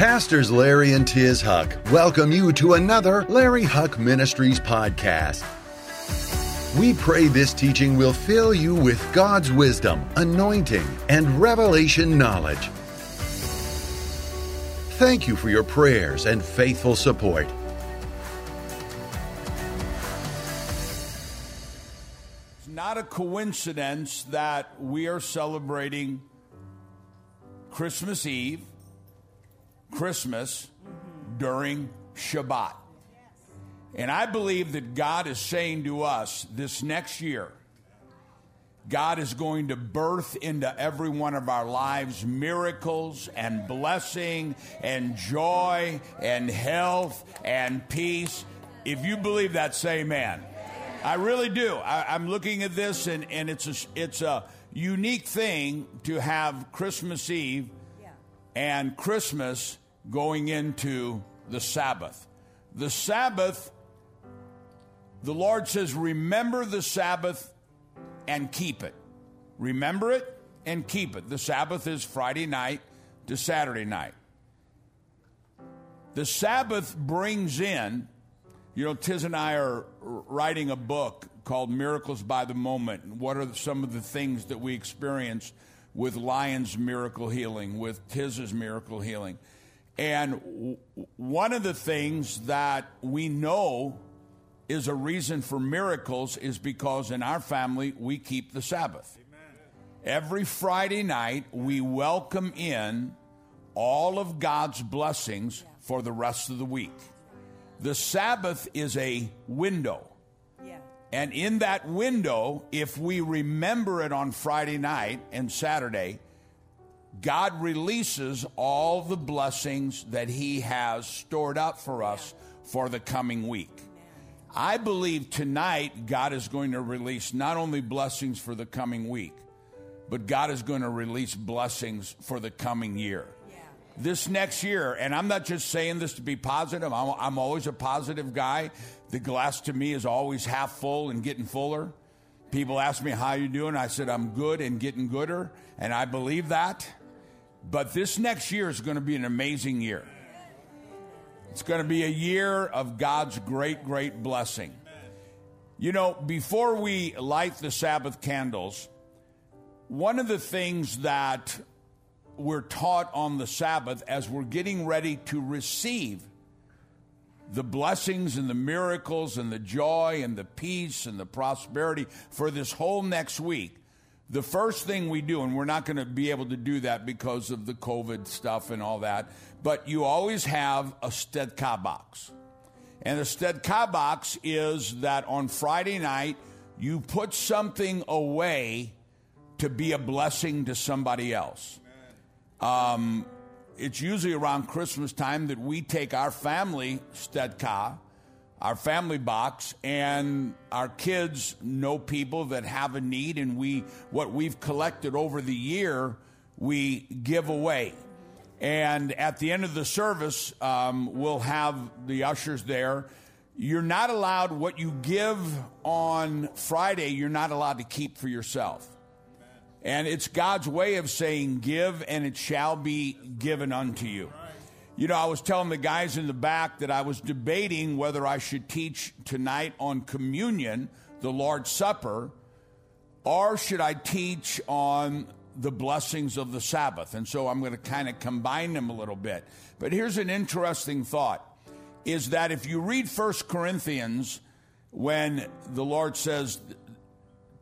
Pastors Larry and Tiz Huch welcome you to another Larry Huch Ministries podcast. We pray this teaching will fill you with God's wisdom, anointing, and revelation knowledge. Thank you for your prayers and faithful support. It's not a coincidence that we are celebrating Christmas Eve, Christmas during Shabbat. And I believe that God is saying to us this next year, God is going to birth into every one of our lives miracles and blessing and joy and health and peace. If you believe that, say amen. I really do. I, am looking at this, and, and it's, a, it's a unique thing to have Christmas Eve and Christmas going into the Sabbath. The Sabbath, the Lord says, remember the Sabbath and keep it. Remember it and keep it. The Sabbath is Friday night to Saturday night. The Sabbath brings in, you know, Tiz and I are writing a book called Miracles by the Moment. What are some of the things that we experience with Lion's miracle healing, with Tiz's miracle healing? And w- one of the things that we know is a reason for miracles is because in our family we keep the Sabbath. Amen. Every Friday night we welcome in all of God's blessings for the rest of the week. The Sabbath is a window. And in that window, if we remember it on Friday night and Saturday, God releases all the blessings that He has stored up for us for the coming week. I believe tonight God is going to release not only blessings for the coming week, but God is going to release blessings for the coming year. Yeah. This next year, and I'm not just saying this to be positive, I'm, I'm always a positive guy. The glass to me is always half full and getting fuller. People ask me, How you doing? I said, I'm good and getting gooder, and I believe that. But this next year is going to be an amazing year. It's going to be a year of God's great, great blessing. You know, before we light the Sabbath candles, one of the things that we're taught on the Sabbath as we're getting ready to receive the blessings and the miracles and the joy and the peace and the prosperity for this whole next week, the first thing we do, and we're not going to be able to do that because of the COVID stuff and all that, but you always have a Tzedakah box. And the Tzedakah box is that on Friday night, you put something away to be a blessing to somebody else. Um, it's usually around Christmas time that we take our family Tzedakah, our family box, and our kids know people that have a need, and we what we've collected over the year we give away. And at the end of the service, um, we'll have the ushers there. You're not allowed what you give on Friday, you're not allowed to keep for yourself. And it's God's way of saying, Give, and it shall be given unto you. You know, I was telling the guys in the back that I was debating whether I should teach tonight on communion, the Lord's Supper, or should I teach on the blessings of the Sabbath. And so I'm going to kind of combine them a little bit. But here's an interesting thought is that if you read First Corinthians when the Lord says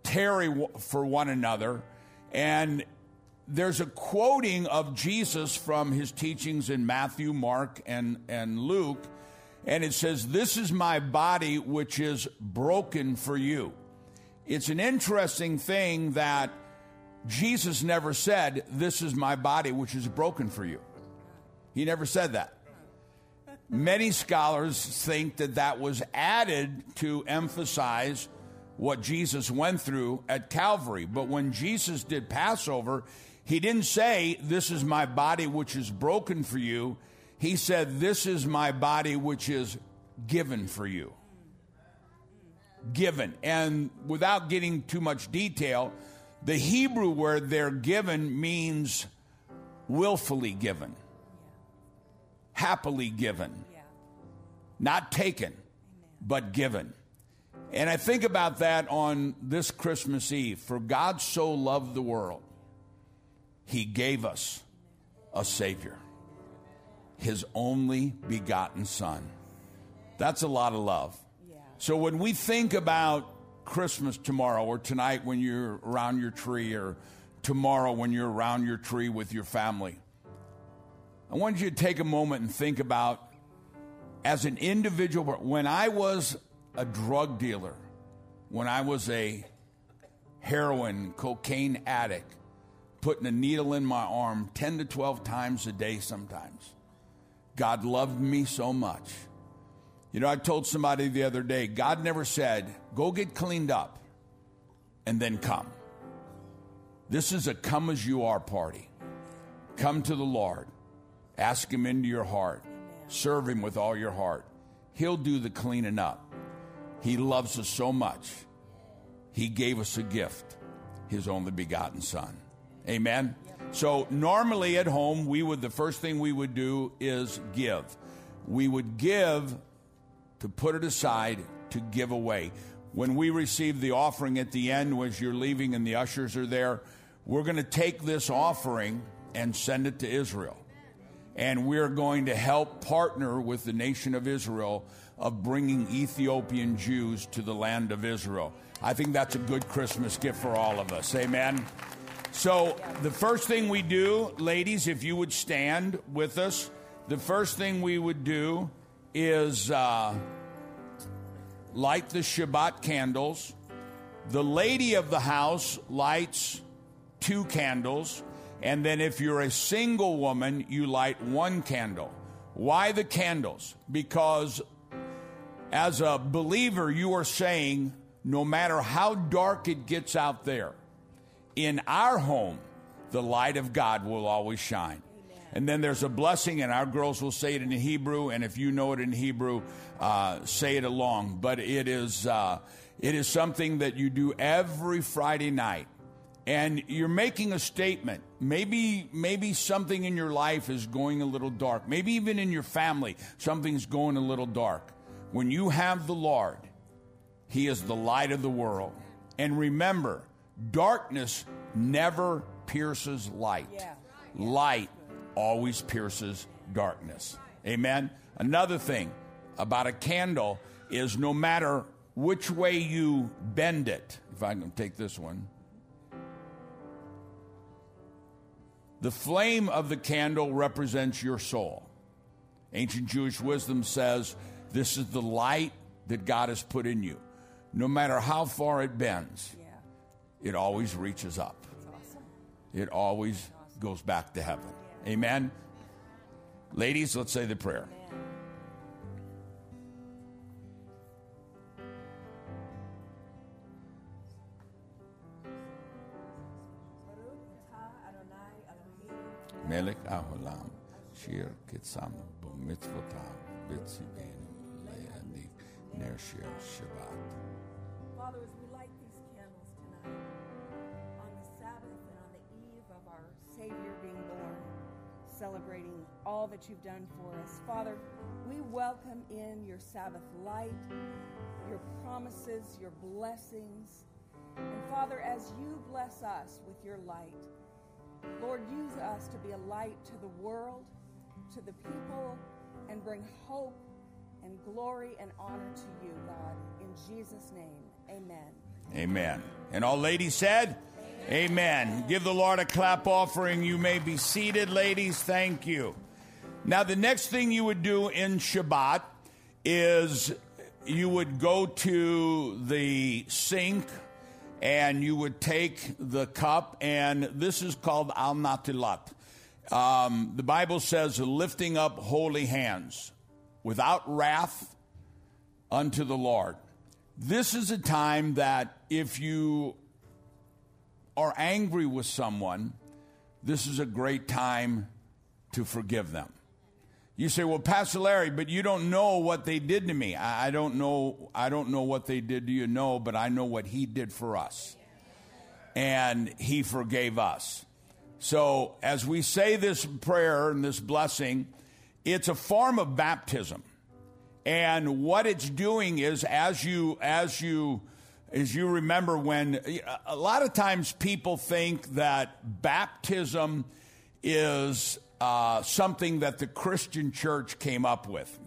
tarry for one another and there's a quoting of Jesus from his teachings in Matthew, Mark, and, and Luke, and it says, This is my body which is broken for you. It's an interesting thing that Jesus never said, This is my body which is broken for you. He never said that. Many scholars think that that was added to emphasize what Jesus went through at Calvary. But when Jesus did Passover, he didn't say, This is my body which is broken for you. He said, This is my body which is given for you. Given. And without getting too much detail, the Hebrew word there given means willfully given. happily given, not taken, but given. And I think about that on this Christmas Eve. For God so loved the world, he gave us a Savior, his only begotten Son. That's a lot of love. So when we think about Christmas tomorrow or tonight when you're around your tree or tomorrow when you're around your tree with your family, I want you to take a moment and think about as an individual, when I was a drug dealer, when I was a heroin, cocaine addict, putting a needle in my arm 10 to 12 times a day sometimes, God loved me so much. You know, I told somebody the other day, God never said, go get cleaned up and then come. This is a come as you are party. Come to the Lord, ask Him into your heart, serve Him with all your heart. He'll do the cleaning up. He loves us so much. He gave us a gift, His only begotten Son. Amen. So normally at home, we would the first thing we would do is give. We would give to put it aside to give away. When we receive the offering at the end, as you're leaving and the ushers are there, we're going to take this offering and send it to Israel. And we're going to help partner with the nation of Israel of bringing Ethiopian Jews to the land of Israel. I think that's a good Christmas gift for all of us. Amen. So, the first thing we do, ladies, if you would stand with us, the first thing we would do is uh, light the Shabbat candles. The lady of the house lights two candles. And then, if you're a single woman, you light one candle. Why the candles? Because as a believer, you are saying, no matter how dark it gets out there, in our home, the light of God will always shine. And then there's a blessing, and our girls will say it in Hebrew. And if you know it in Hebrew, uh, say it along. But it is uh, it is something that you do every Friday night, and you're making a statement. Maybe maybe something in your life is going a little dark. Maybe even in your family, something's going a little dark. When you have the Lord, He is the light of the world. And remember, darkness never pierces light. Yeah. Light always pierces darkness. Amen. Another thing about a candle is no matter which way you bend it, if I can take this one, the flame of the candle represents your soul. Ancient Jewish wisdom says this is the light that God has put in you. No matter how far it bends. It always reaches up. It always goes back to heaven. Amen. Ladies, let's say the prayer. Melech Aholam, Shir Kitsam, Mitzvotav, Bitzibenu, Leanik, Nershir Shabbat. Celebrating all that you've done for us, Father, we welcome in your Sabbath light, your promises, your blessings. And Father, as you bless us with your light, Lord, use us to be a light to the world, to the people, and bring hope and glory and honor to you, God. In Jesus' name, amen. Amen. And all ladies said, Amen. Give the Lord a clap offering. You may be seated, ladies. Thank you. Now, the next thing you would do in Shabbat is you would go to the sink and you would take the cup, and this is called al natilat. Um, the Bible says, lifting up holy hands without wrath unto the Lord. This is a time that if you are angry with someone, this is a great time to forgive them. You say, "Well, Pastor Larry, but you don't know what they did to me." I don't know. I don't know what they did to you. No, but I know what He did for us, and He forgave us. So, as we say this prayer and this blessing, it's a form of baptism. And what it's doing is as you as you as you remember when a lot of times people think that baptism is uh, something that the Christian church came up with.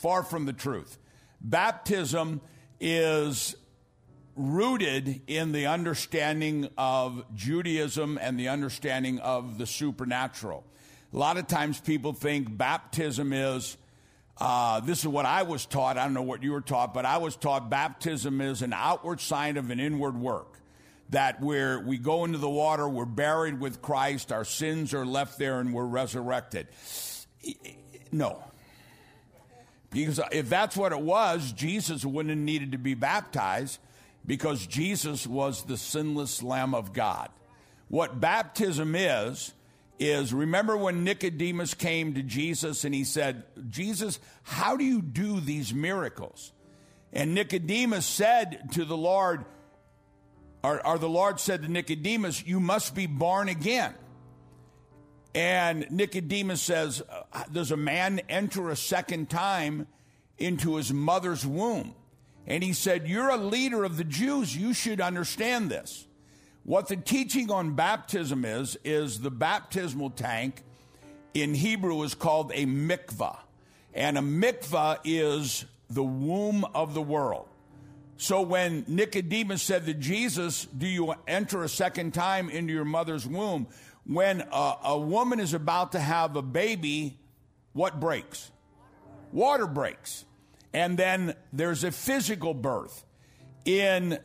Far from the truth. Baptism is rooted in the understanding of Judaism and the understanding of the supernatural. A lot of times people think baptism is, uh, this is what I was taught. I don't know what you were taught, but I was taught baptism is an outward sign of an inward work. That where we go into the water, we're buried with Christ, our sins are left there, and we're resurrected. No. Because if that's what it was, Jesus wouldn't have needed to be baptized because Jesus was the sinless Lamb of God. What baptism is, is remember when Nicodemus came to Jesus and he said, Jesus, how do you do these miracles? And Nicodemus said to the Lord, or, or, the Lord said to Nicodemus, You must be born again. And Nicodemus says, Does a man enter a second time into his mother's womb? And he said, You're a leader of the Jews. You should understand this. What the teaching on baptism is, is the baptismal tank in Hebrew is called a mikvah. And a mikvah is the womb of the world. So when Nicodemus said to Jesus, Do you enter a second time into your mother's womb? When a, a woman is about to have a baby, what breaks? Water breaks. And then there's a physical birth. In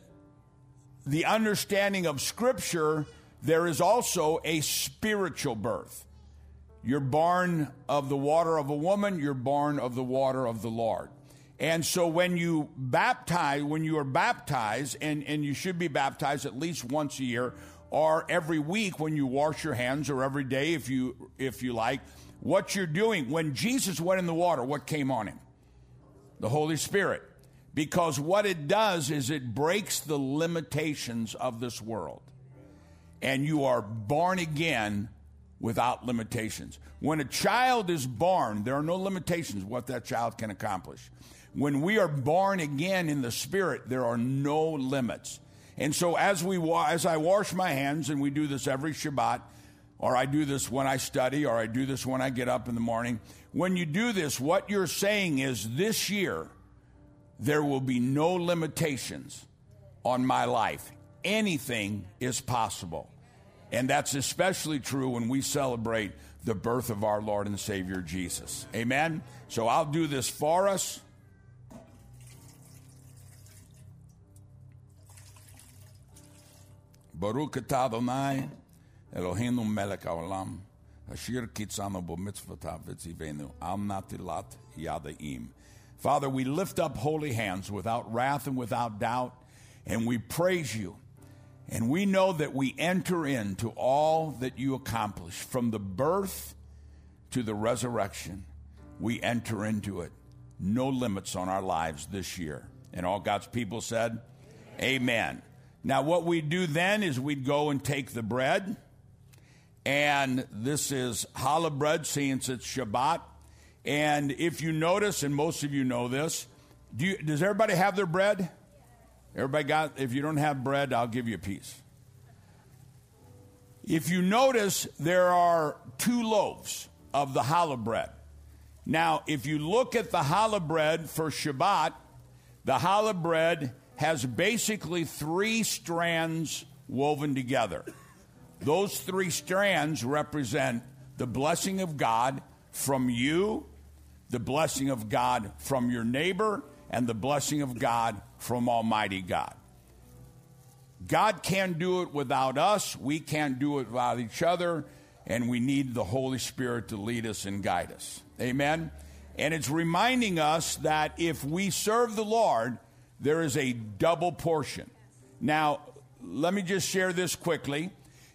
the understanding of Scripture, there is also a spiritual birth. You're born of the water of a woman, you're born of the water of the Lord. And so when you baptize, when you are baptized, and, and you should be baptized at least once a year or every week when you wash your hands or every day if you if you like, what you're doing, when Jesus went in the water, what came on him? the Holy Spirit. Because what it does is it breaks the limitations of this world. And you are born again without limitations. When a child is born, there are no limitations what that child can accomplish. When we are born again in the spirit, there are no limits. And so as we as I wash my hands and we do this every Shabbat, or I do this when I study, or I do this when I get up in the morning. When you do this, what you're saying is this year, there will be no limitations on my life. Anything is possible. And that's especially true when we celebrate the birth of our Lord and Savior Jesus. Amen? So I'll do this for us. Baruch atah Adonai. Eloheinu melech haolam, asher kitzanu bo mitzvotav v'tzivenu, al natilat yadaim. Father, we lift up holy hands without wrath and without doubt, and we praise you. And we know that we enter into all that you accomplish from the birth to the resurrection. We enter into it. No limits on our lives this year. And all God's people said, Amen. Amen. Now, what we'd do then is we'd go and take the bread and this is challah bread, since it's Shabbat. And if you notice, and most of you know this, do you, does everybody have their bread? Everybody got, if you don't have bread, I'll give you a piece. If you notice, there are two loaves of the challah bread. Now, if you look at the challah bread for Shabbat, the challah bread has basically three strands woven together. Those three strands represent the blessing of God from you, the blessing of God from your neighbor, and the blessing of God from Almighty God. God can't do it without us. We can't do it without each other. And we need the Holy Spirit to lead us and guide us. Amen. And it's reminding us that if we serve the Lord, there is a double portion. Now, let me just share this quickly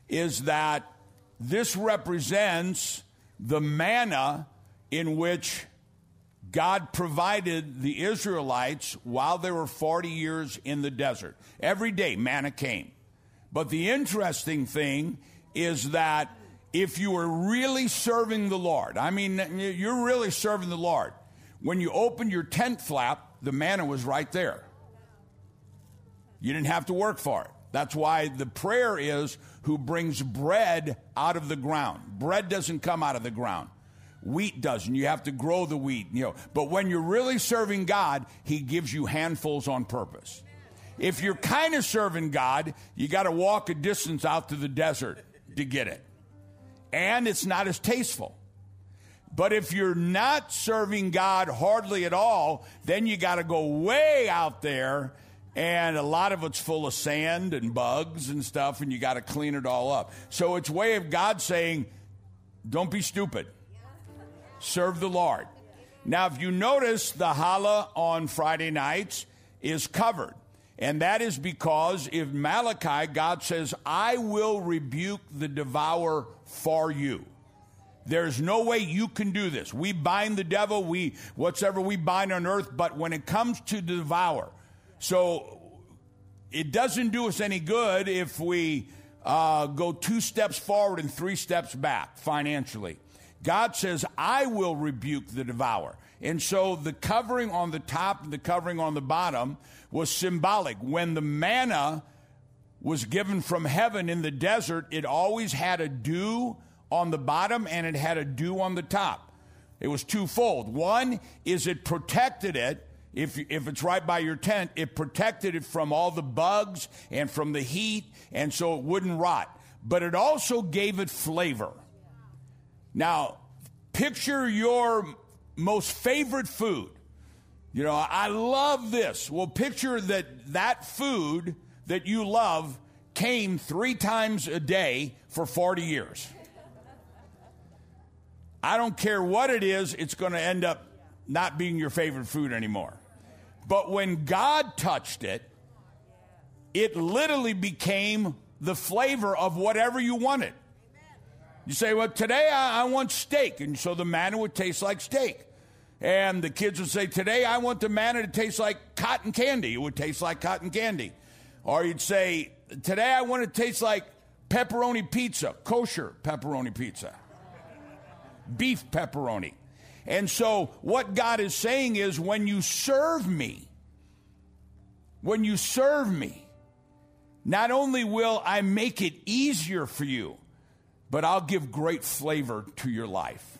is that this represents the manna in which God provided the Israelites while they were 40 years in the desert. Every day, manna came. But the interesting thing is that if you are really serving the Lord, I mean, you're really serving the Lord. When you opened your tent flap, the manna was right there. You didn't have to work for it. That's why the prayer is who brings bread out of the ground. Bread doesn't come out of the ground. Wheat doesn't. You have to grow the wheat, you know. But when you're really serving God, he gives you handfuls on purpose. If you're kind of serving God, you got to walk a distance out to the desert to get it. And it's not as tasteful. But if you're not serving God hardly at all, then you got to go way out there and a lot of it's full of sand and bugs and stuff and you got to clean it all up. So it's way of God saying, don't be stupid. Serve the Lord. Now, if you notice, the challah on Friday nights is covered. And that is because if Malachi, God says, I will rebuke the devourer for you. There's no way you can do this. We bind the devil, we whatsoever we bind on earth, but when it comes to devour, so it doesn't do us any good if we uh, go two steps forward and three steps back financially. God says, I will rebuke the devourer. And so the covering on the top and the covering on the bottom was symbolic. When the manna was given from heaven in the desert, it always had a dew on the bottom and it had a dew on the top. It was twofold. One is it protected it. If, if it's right by your tent, it protected it from all the bugs and from the heat, and so it wouldn't rot. But it also gave it flavor. Now, picture your most favorite food. You know, I love this. Well, picture that that food that you love came three times a day for 40 years. I don't care what it is, it's going to end up not being your favorite food anymore. But when God touched it, it literally became the flavor of whatever you wanted. You say, well, today I, I, want steak. And so the manna would taste like steak. And the kids would say, today I want the manna to taste like cotton candy. It would taste like cotton candy. Or you'd say, today I want it to taste like pepperoni pizza, kosher pepperoni pizza, beef pepperoni. And so what God is saying is when you serve me, when you serve me, not only will I make it easier for you, but I'll give great flavor to your life.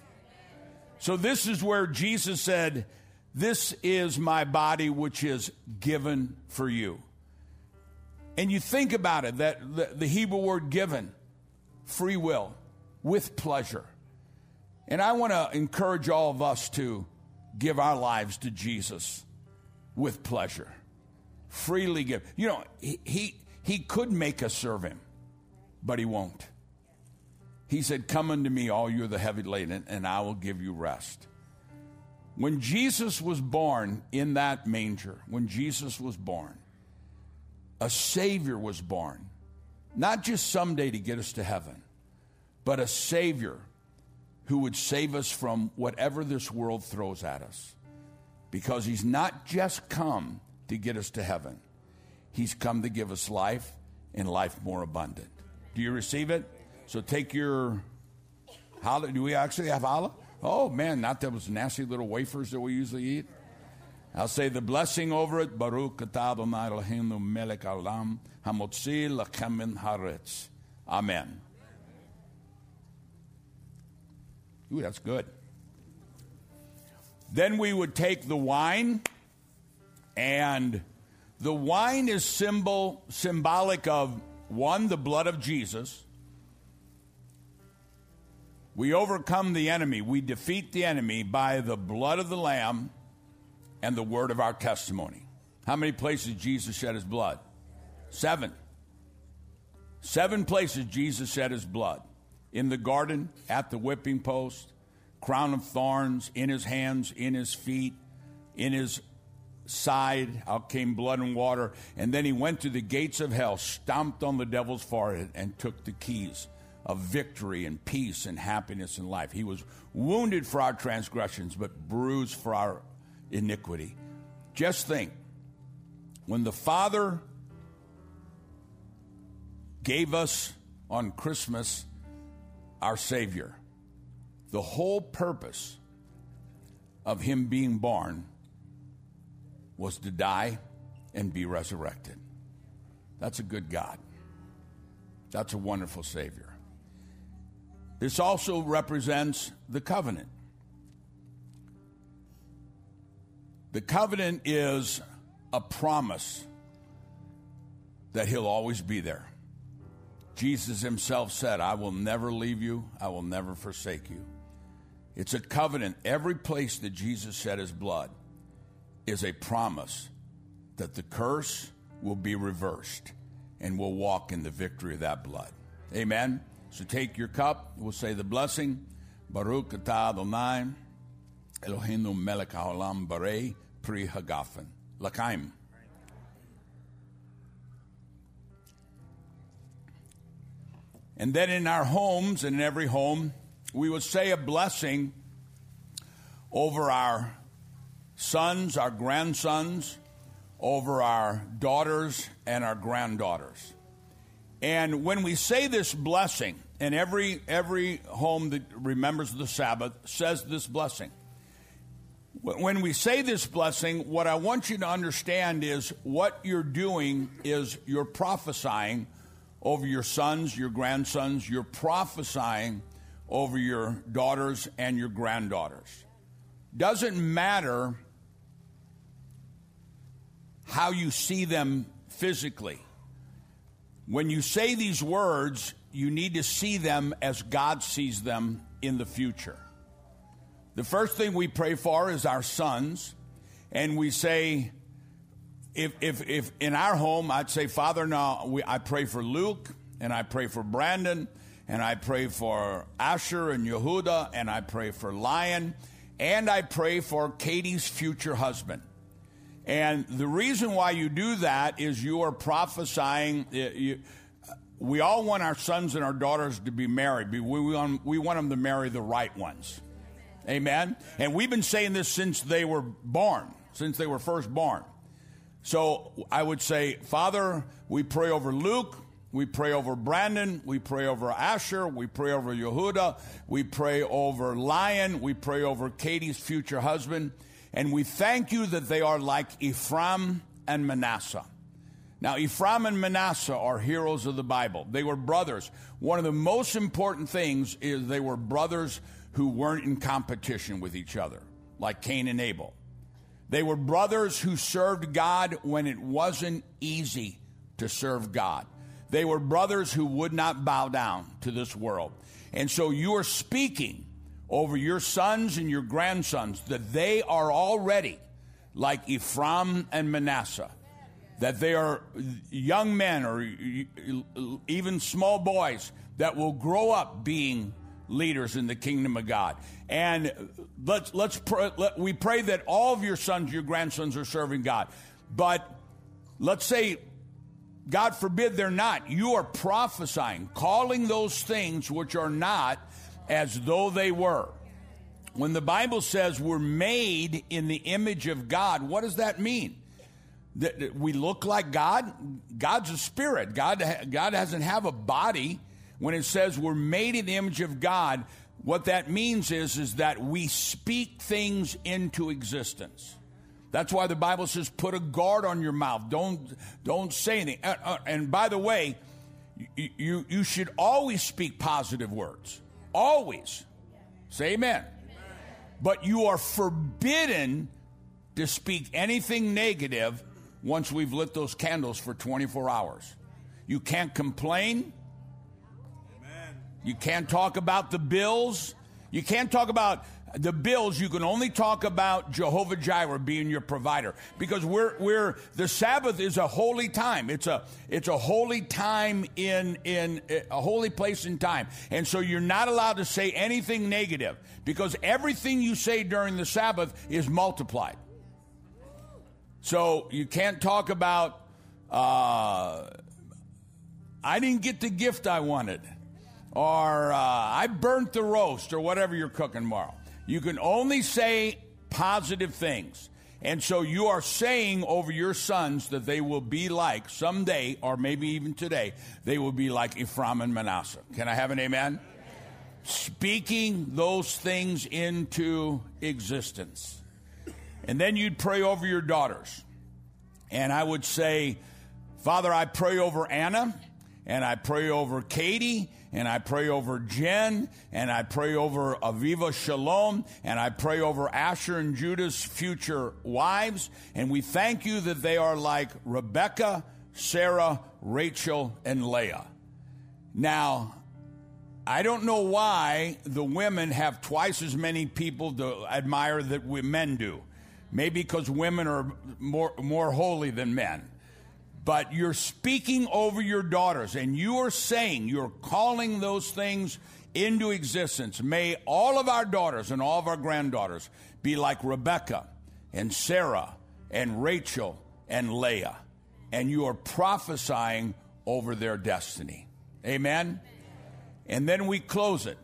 So, this is where Jesus said, This is my body which is given for you. And you think about it that the, Hebrew word given, free will, with pleasure. And I want to encourage all of us to give our lives to Jesus with pleasure. Freely give. You know, he, he, he could make us serve him, but he won't. He said, Come unto me, all you are the heavy laden, and I will give you rest. When Jesus was born in that manger, when Jesus was born, a Savior was born. Not just someday to get us to heaven, but a Savior who would save us from whatever this world throws at us. Because He's not just come to get us to heaven, He's come to give us life and life more abundant. Do you receive it? So take your challah. Do we actually have challah? Oh man, not those nasty little wafers that we usually eat. I'll say the blessing over it. Baruch Adonai Eloheinu melech olam hamotzi lachem min haaretz. Amen. Ooh, that's good. Then we would take the wine, and the wine is symbol symbolic of one, the blood of Jesus. We overcome the enemy. We defeat the enemy by the blood of the Lamb and the word of our testimony. How many places Jesus shed his blood? Seven. Seven places Jesus shed his blood in the garden, at the whipping post, crown of thorns, in his hands, in his feet, in his side, out came blood and water. And then he went to the gates of hell, stomped on the devil's forehead, and took the keys of victory and peace and happiness in life. He was wounded for our transgressions, but bruised for our iniquity. Just think when the Father gave us on Christmas our Savior, the whole purpose of him being born was to die and be resurrected. That's a good God. That's a wonderful Savior. This also represents the covenant. The covenant is a promise that He'll always be there. Jesus Himself said, I will never leave you, I will never forsake you. It's a covenant. Every place that Jesus shed His blood is a promise that the curse will be reversed and we'll walk in the victory of that blood. Amen. So take your cup. We'll say the blessing. Baruch atah Adonai Eloheinu melech haolam barei pri hagafen. Lakaim. And then in our homes and in every home, we would say a blessing over our sons, our grandsons, over our daughters and our granddaughters. And when we say this blessing, and every every home that remembers the Sabbath says this blessing. When we say this blessing, what I want you to understand is what you're doing is you're prophesying over your sons, your grandsons, you're prophesying over your daughters and your granddaughters. Doesn't matter how you see them physically. When you say these words, you need to see them as God sees them in the future. The first thing we pray for is our sons, and we say, if, if, if in our home, I'd say, Father, now we, I pray for Luke, and I pray for Brandon, and I pray for Asher and Yehuda, and I pray for Lion, and I pray for Katie's future husband. And the reason why you do that is you are prophesying. Uh, you, we all want our sons and our daughters to be married. We want, we want them to marry the right ones. Amen. And we've been saying this since they were born, since they were first born. So I would say, Father, we pray over Luke. We pray over Brandon. We pray over Asher. We pray over Yehuda. We pray over Lion. We pray over Katie's future husband. And we thank you that they are like Ephraim and Manasseh. Now, Ephraim and Manasseh are heroes of the Bible. They were brothers. One of the most important things is they were brothers who weren't in competition with each other, like Cain and Abel. They were brothers who served God when it wasn't easy to serve God. They were brothers who would not bow down to this world. And so you are speaking over your sons and your grandsons that they are already like Ephraim and Manasseh, that they are young men or even small boys that will grow up being leaders in the kingdom of God. And let's let's let, we pray that all of your sons, your grandsons are serving God. But let's say God forbid they're not. You are prophesying, calling those things which are not as though they were. When the Bible says we're made in the image of God, what does that mean? That we look like God? God's a spirit. God, God doesn't have a body. When it says we're made in the image of God, what that means is, is that we speak things into existence. That's why the Bible says put a guard on your mouth. Don't, don't say anything. Uh, uh, and by the way, you, you, you should always speak positive words. Always. Say amen. But you are forbidden to speak anything negative once we've lit those candles for 24 hours. You can't complain. Amen. You can't talk about the bills. You can't talk about the bills, you can only talk about Jehovah Jireh being your provider because we're, we're, the Sabbath is a holy time. It's a, it's a holy time in, in a holy place in time. And so you're not allowed to say anything negative because everything you say during the Sabbath is multiplied. So you can't talk about, uh, I didn't get the gift I wanted, or uh, I burnt the roast, or whatever you're cooking tomorrow. You can only say positive things. And so you are saying over your sons that they will be like someday, or maybe even today, they will be like Ephraim and Manasseh. Can I have an amen? speaking those things into existence. And then you'd pray over your daughters. And I would say, Father, I pray over Anna, and I pray over Katie, and I pray over Jen, and I pray over Aviva Shalom, and I pray over Asher and Judah's future wives. And we thank you that they are like Rebecca, Sarah, Rachel, and Leah. Now, I don't know why the women have twice as many people to admire that we men do. Maybe because women are more, more holy than men. But you're speaking over your daughters and you are saying, you're calling those things into existence. May all of our daughters and all of our granddaughters be like Rebecca and Sarah and Rachel and Leah. And you are prophesying over their destiny. Amen? And then we close it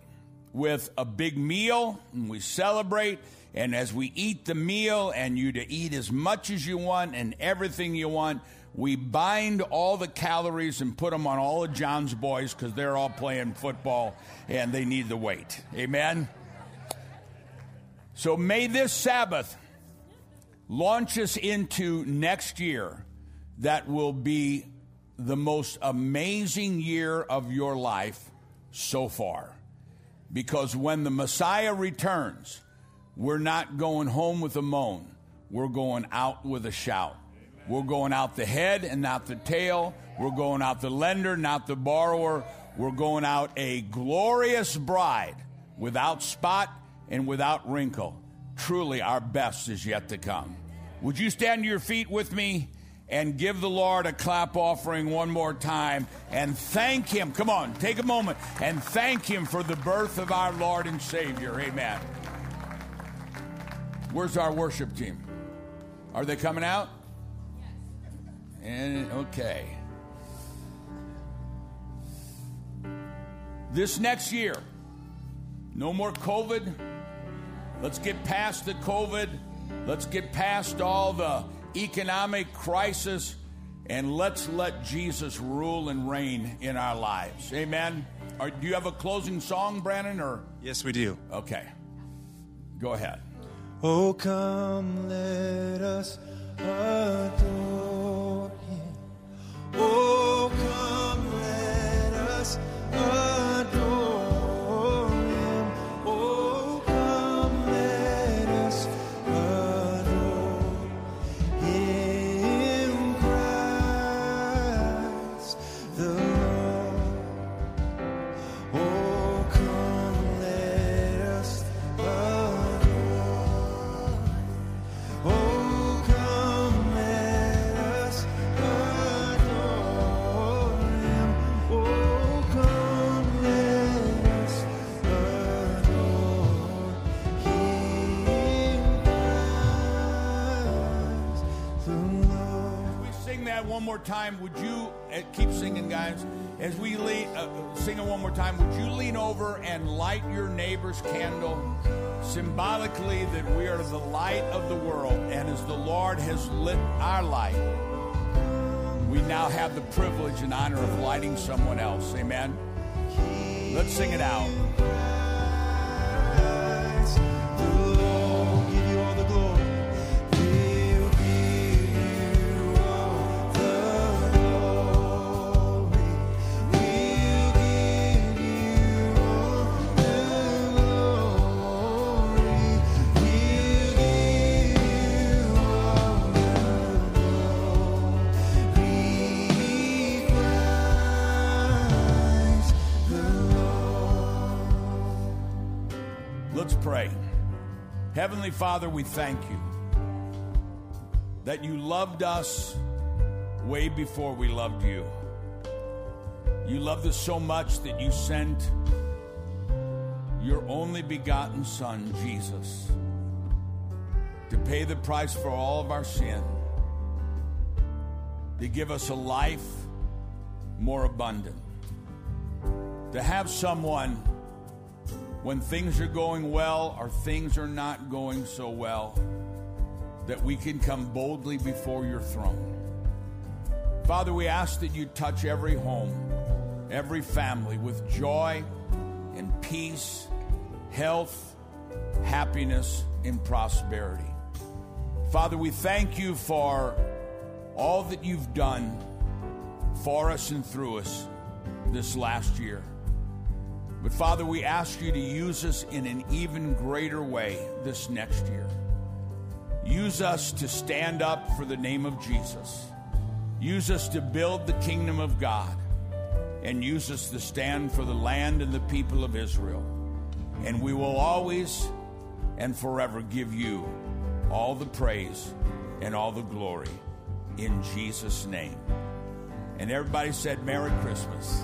with a big meal and we celebrate. And as we eat the meal and you to eat as much as you want and everything you want, we bind all the calories and put them on all of John's boys because they're all playing football and they need the weight. Amen? So may this Sabbath launch us into next year that will be the most amazing year of your life so far. Because when the Messiah returns, we're not going home with a moan. We're going out with a shout. We're going out the head and not the tail. We're going out the lender, not the borrower. We're going out a glorious bride without spot and without wrinkle. Truly, our best is yet to come. Would you stand to your feet with me? and give the Lord a clap offering one more time and thank Him. Come on, take a moment and thank Him for the birth of our Lord and Savior. Amen. Where's our worship team? Are they coming out? And okay. This next year, no more COVID. Let's get past the COVID. Let's get past all the economic crisis, and let's let Jesus rule and reign in our lives. Amen. Are, do you have a closing song, Brandon? Or yes, we do. Okay, go ahead. Oh, come, let us adore one more time, would you uh, keep singing, guys? As we lean, uh, sing it one more time, would you lean over and light your neighbor's candle, symbolically that we are the light of the world, and as the Lord has lit our light, we now have the privilege and honor of lighting someone else. Amen. Let's sing it out. Heavenly Father, we thank you that you loved us way before we loved you. You loved us so much that you sent your only begotten Son, Jesus, to pay the price for all of our sin, to give us a life more abundant, to have someone when things are going well or things are not going so well, that we can come boldly before your throne. Father, we ask that you touch every home, every family with joy and peace, health, happiness, and prosperity. Father, we thank you for all that you've done for us and through us this last year. But Father, we ask you to use us in an even greater way this next year. Use us to stand up for the name of Jesus. Use us to build the kingdom of God. And use us to stand for the land and the people of Israel. And we will always and forever give you all the praise and all the glory in Jesus' name. And everybody said, Merry Christmas.